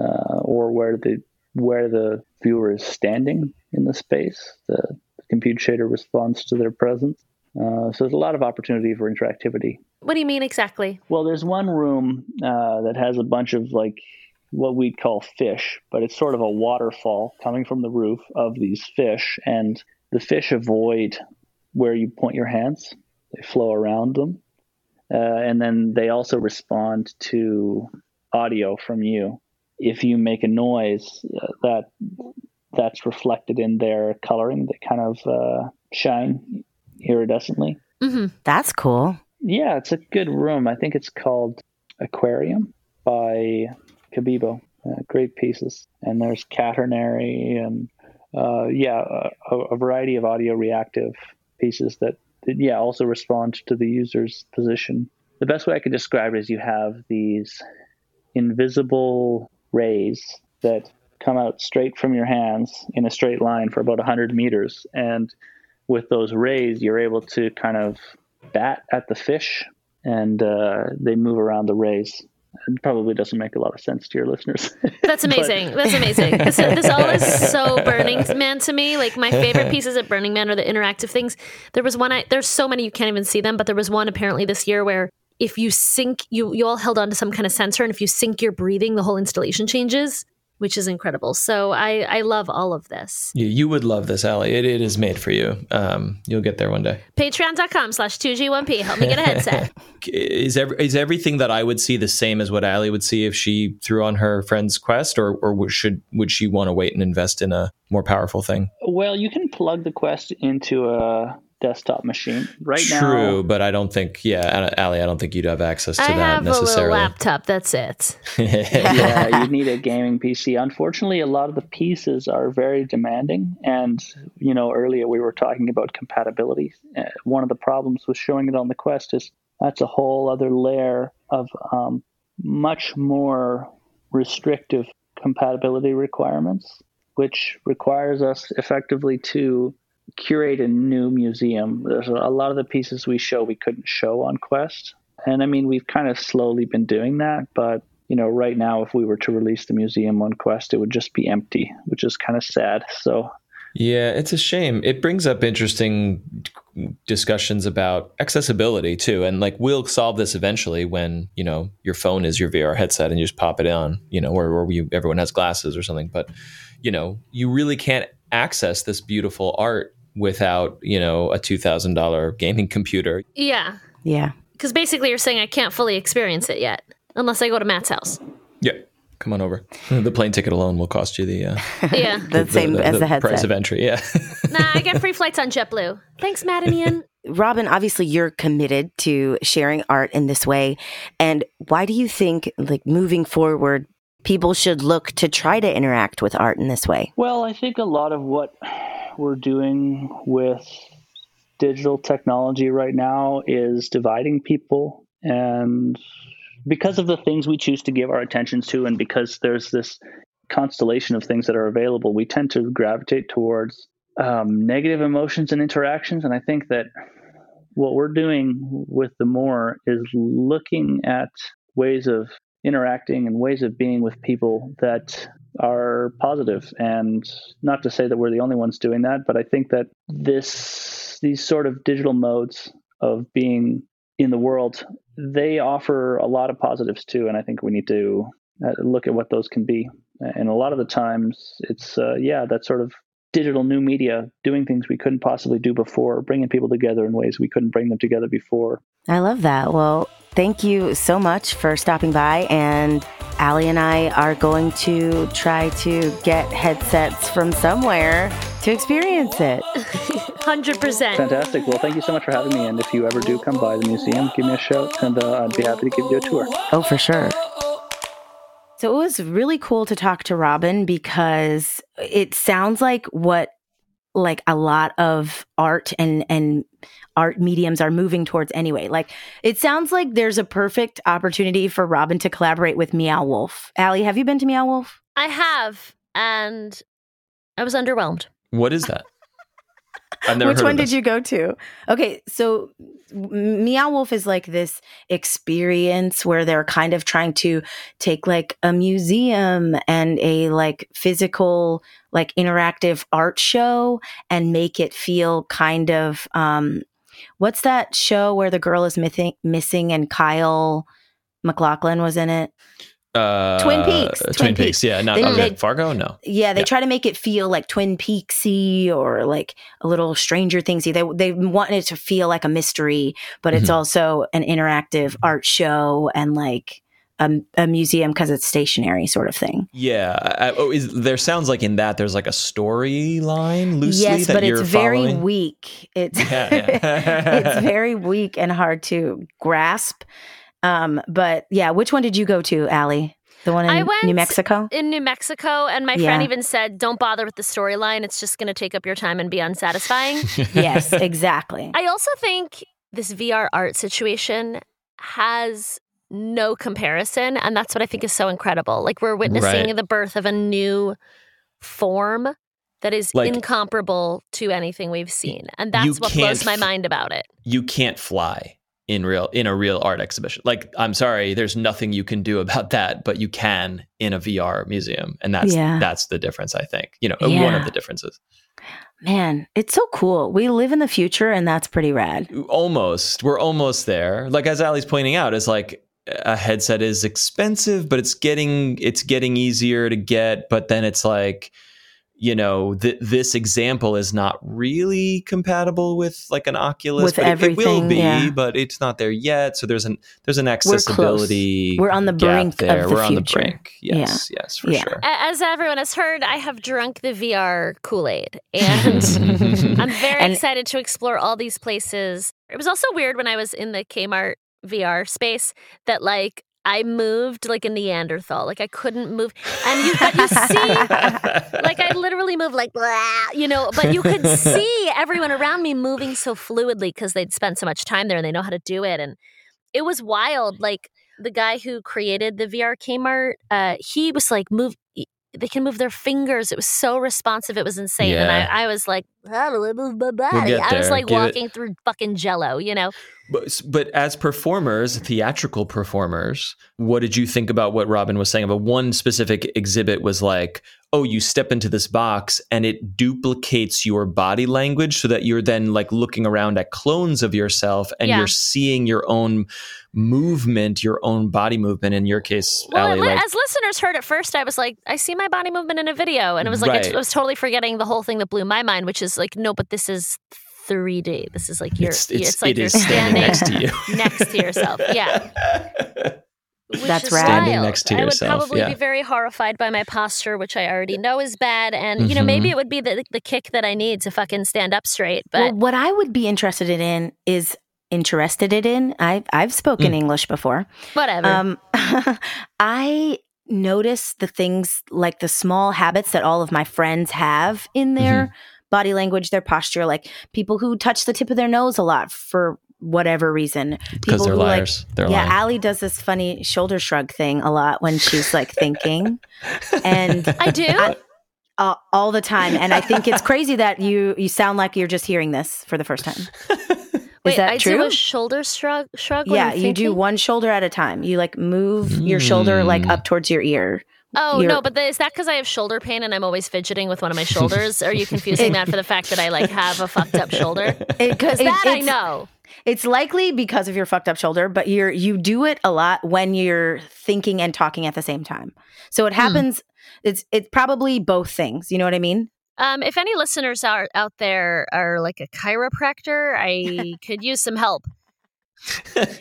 uh, or where the where the viewer is standing in the space. The, the compute shader responds to their presence. Uh, so there's a lot of opportunity for interactivity. What do you mean exactly? Well, there's one room uh, that has a bunch of like what we'd call fish, but it's sort of a waterfall coming from the roof of these fish, and the fish avoid where you point your hands. They flow around them. Uh, and then they also respond to audio from you. If you make a noise, uh, that that's reflected in their coloring. They kind of uh, shine iridescently. Mm-hmm. That's cool. Yeah, it's a good room. I think it's called Aquarium by Cabbibo. Uh, great pieces. And there's Quaternary and uh, yeah, a, a, variety of audio reactive pieces that yeah, also respond to the user's position. The best way I could describe it is you have these invisible rays that come out straight from your hands in a straight line for about 100 meters. And with those rays, you're able to kind of bat at the fish and uh, they move around the rays. It probably doesn't make a lot of sense to your listeners. That's amazing. That's amazing. This, this all is so Burning Man to me. Like my favorite pieces at Burning Man are the interactive things. There was one. I, there's so many you can't even see them, but there was one apparently this year where if you sync, you you all held on to some kind of sensor, and if you sync your breathing, the whole installation changes which is incredible. So I, I love all of this. You, you would love this, Allie. It, it is made for you. Um, you'll get there one day. Patreon.com slash 2G1P. Help me get a headset. is, every, is everything that I would see the same as what Allie would see if she threw on her friend's Quest, or, or should would she want to wait and invest in a more powerful thing? Well, you can plug the Quest into a desktop machine right True, now. True, but I don't think, yeah, Allie, I don't think you'd have access to I that necessarily. a laptop. That's it. yeah, you need a gaming PC. Unfortunately, a lot of the pieces are very demanding. And, you know, earlier we were talking about compatibility. Uh, one of the problems with showing it on the Quest is that's a whole other layer of um, much more restrictive compatibility requirements, which requires us effectively to curate a new museum. There's a lot of the pieces we show we couldn't show on Quest. And I mean, we've kind of slowly been doing that, but you know, right now, if we were to release the museum on Quest, it would just be empty, which is kind of sad. So, yeah, it's a shame. It brings up interesting discussions about accessibility too, and like we'll solve this eventually when you know your phone is your VR headset and you just pop it on, you know, or, where you, everyone has glasses or something. But you know, you really can't access this beautiful art without you know a two thousand dollar gaming computer. Yeah. Yeah. Because basically, you're saying I can't fully experience it yet unless I go to Matt's house. Yeah. Come on over. The plane ticket alone will cost you the uh, yeah the, the same the, as the, headset price of entry. Yeah. nah, I get free flights on JetBlue. Thanks, Matt and Ian. Robin, obviously you're committed to sharing art in this way. And why do you think like moving forward people should look to try to interact with art in this way? Well, I think a lot of what we're doing with digital technology right now is dividing people and because of the things we choose to give our attentions to and because there's this constellation of things that are available we tend to gravitate towards um, negative emotions and interactions and i think that what we're doing with the MOR is looking at ways of interacting and ways of being with people that are positive. And not to say that we're the only ones doing that but i think that this these sort of digital modes of being in the world they offer a lot of positives too. And i think we need to uh, look at what those can be. And a lot of the times it's uh, yeah that sort of digital new media doing things we couldn't possibly do before bringing people together in ways we couldn't bring them together before i love that well thank you so much for stopping by and Allie and I are going to try to get headsets from somewhere to experience it. 100%. Fantastic. Well, thank you so much for having me. And if you ever do come by the museum, give me a shout and uh, I'd be happy to give you a tour. Oh, for sure. So it was really cool to talk to Robin because it sounds like what like a lot of art and and art mediums are moving towards anyway. Like it sounds like there's a perfect opportunity for Robin to collaborate with Meow Wolf. Allie, have you been to Meow Wolf? I have, and I was underwhelmed. What is that? Which one did you go to? Okay, so Meow Wolf is like this experience where they're kind of trying to take like a museum and a like physical like interactive art show and make it feel kind of um what's that show where the girl is missing missing and Kyle MacLachlan was in it? Uh, Twin Peaks. Twin, Twin Peaks. Peaks. Yeah, not they, Fargo. No. Yeah, they yeah. try to make it feel like Twin Peaksy or like a little Stranger Thingsy. They they want it to feel like a mystery, but it's mm-hmm. also an interactive art show and like a, a museum because it's stationary sort of thing. Yeah. I, oh, is, there sounds like in that there's like a storyline loosely. Yes, but it's very following. weak. It's yeah, yeah. it's very weak and hard to grasp. Um, but yeah, which one did you go to, Allie? The one I in went New Mexico? in New Mexico, and my friend even said, "Don't bother with the storyline. It's just going to take up your time and be unsatisfying." yes, exactly. I also think this VR art situation has no comparison, and that's what I think is so incredible. Like we're witnessing Right. the birth of a new form that is Like- incomparable to anything we've seen, and that's what blows my mind about it. you can't fly in real in a real art exhibition. Like I'm sorry, there's nothing you can do about that, but you can in a VR museum, and that's Yeah. that's the difference. I think you know one of the differences. Man, it's so cool. We live in the future, and that's pretty rad. Almost, we're almost there. Like as Allie's pointing out, is like a headset is expensive, but it's getting it's getting easier to get. But then it's like you know th- this example is not really compatible with like an Oculus, With but it- it, will everything, be, yeah. but it's not there yet. So there's an there's an accessibility. We're on the gap brink of there. the We're on the brink. Yes, yes, for Yeah. sure. As everyone has heard, I have drunk the VR Kool Aid, and I'm very And- excited to explore all these places. It was also weird when I was in the Kmart VR space that like I moved like a Neanderthal, like I couldn't move, and you but you see. Like I literally moved like blah, you know, but you could see everyone around me moving so fluidly because they'd spent so much time there and they know how to do it, and it was wild. Like the guy who created the VR Kmart, uh, he was like move. They can move their fingers. It was so responsive. It was insane. And I, I was like, how do I move my body? get I was like Give it- walking through fucking jello, you know? But, but as performers, theatrical performers, what did you think about what Robin was saying about one specific exhibit was like, oh, you step into this box and it duplicates your body language so that you're then like looking around at clones of yourself and Yeah. you're seeing your own movement, your own body movement. In your case, Well, Allie, li- like, as listeners heard at first, I was like, I see my body movement in a video. And it was like, I t- Right. I was totally forgetting the whole thing that blew my mind, which is like, no, but this is 3D. This is like you're, it's, it's, it's, like it you're standing next to you. next to yourself. Yeah. Which That's is rad. Standing next to I would probably yeah. be very horrified by my posture, which I already know is bad. And, you know, maybe Mhm. it would be the, the kick that I need to fucking stand up straight. But well, what I would be interested in is interested in. I've I've spoken Mm. English before. whatever. Um, I notice the things like the small habits that all of my friends have in their Mm-hmm. body language, their posture, like people who touch the tip of their nose a lot for whatever reason. Because they're who, like, liars. they're yeah, lying. Allie does this funny shoulder shrug thing a lot when she's like thinking, and I do. I- uh, all the time. And I think it's crazy that you you sound like you're just hearing this for the first time. Wait, Is that I true? do a shoulder shrug. Shrug. yeah, I'm you do one shoulder at a time. You like move your shoulder like Mm. up towards your ear. Oh You're- no, but the, is that because I have shoulder pain and I'm always fidgeting with one of my shoulders? Are you confusing that for the fact that I like have a fucked up shoulder? Because That I know. It's likely because of your fucked up shoulder, but you're you do it a lot when you're thinking and talking at the same time. So it Hmm. happens. It's it's probably both things. You know what I mean? Um, if any listeners are out there are like a chiropractor, I could use some help.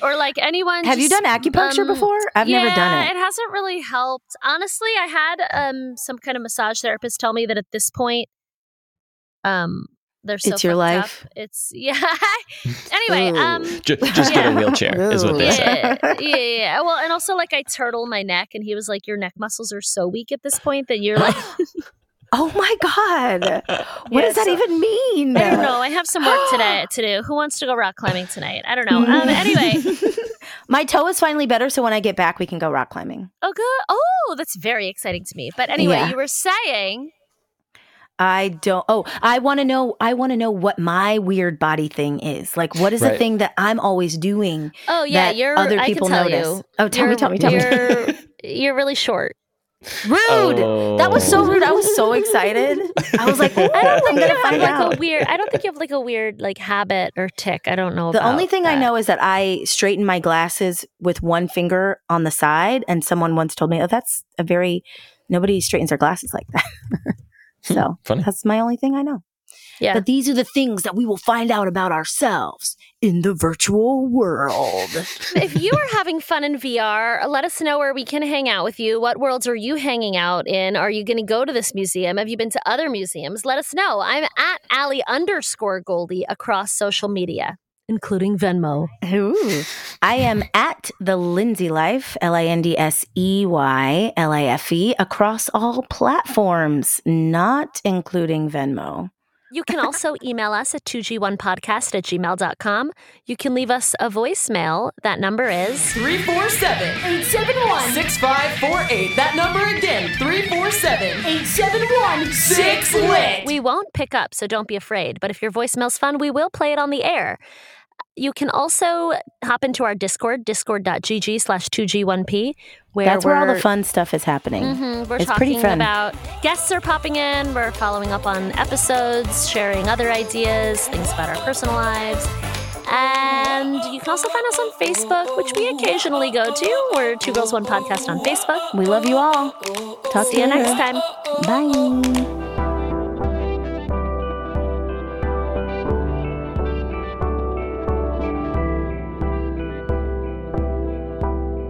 or like anyone. Have you done acupuncture um, before? I've never done it. It hasn't really helped. Honestly, I had um some kind of massage therapist tell me that at this point, um, they're so It's your life. Up. It's yeah. anyway, um, Ju- just get a Yeah. wheelchair, is what they say. yeah, yeah, yeah. Well, and also like I turtle my neck, and he was like, "Your neck muscles are so weak at this point that you're like." Oh my god! What Yeah, does that so- even mean? I don't know. I have some work today to do. Who wants to go rock climbing tonight? I don't know. Um, anyway, my toe is finally better, so when I get back, we can go rock climbing. oh good. Oh, that's very exciting to me. But anyway, Yeah. you were saying. I don't. Oh, I want to know. I want to know what my weird body thing is. Like, what is the thing that I'm always doing? Oh yeah, that you're. other I people can tell notice. you. Oh, tell me, You're- tell me, tell me. You're, you're really short. Rude. That was so Oh. rude. I was so excited. I was like, I don't think I'm you gonna have like out. a weird. I don't think you have like a weird like habit or tick. I don't know. The about only thing I know is that I straighten my glasses with one finger on the side, and someone once told me, "Oh, that's a very nobody straightens their glasses like that." Hmm, so Funny. that's my only thing I know. Yeah. But these are the things that we will find out about ourselves in the virtual world. if you are having fun in VR, let us know where we can hang out with you. What worlds are you hanging out in? Are you going to go to this museum? Have you been to other museums? Let us know. I'm at Ali underscore Goldie across social media. Including Venmo. Ooh. I am at the Lindsey Life, L I N D S E Y L I F E, across all platforms, not including Venmo. You can also email us at 2G1podcast at gmail.com. You can leave us a voicemail. That number is 347 871 6548. That number again 347 871 6 lit. We won't pick up, so don't be afraid. But if your voicemail's fun, we will play it on the air. You can also hop into our Discord, discord.gg slash 2G1P, where That's where all the fun stuff is happening. Mhm, We're it's talking pretty fun. about guests are popping in. We're following up on episodes, sharing other ideas, things about our personal lives. And you can also find us on Facebook, which we occasionally go to. We're Two Girls One Podcast on Facebook. we love you all. Talk See to you next time. Bye.